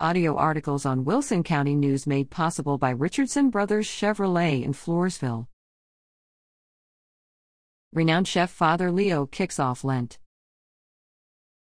Audio articles on Wilson County News made possible by Richardson Brothers Chevrolet in Floresville. Renowned chef Father Leo kicks off Lent.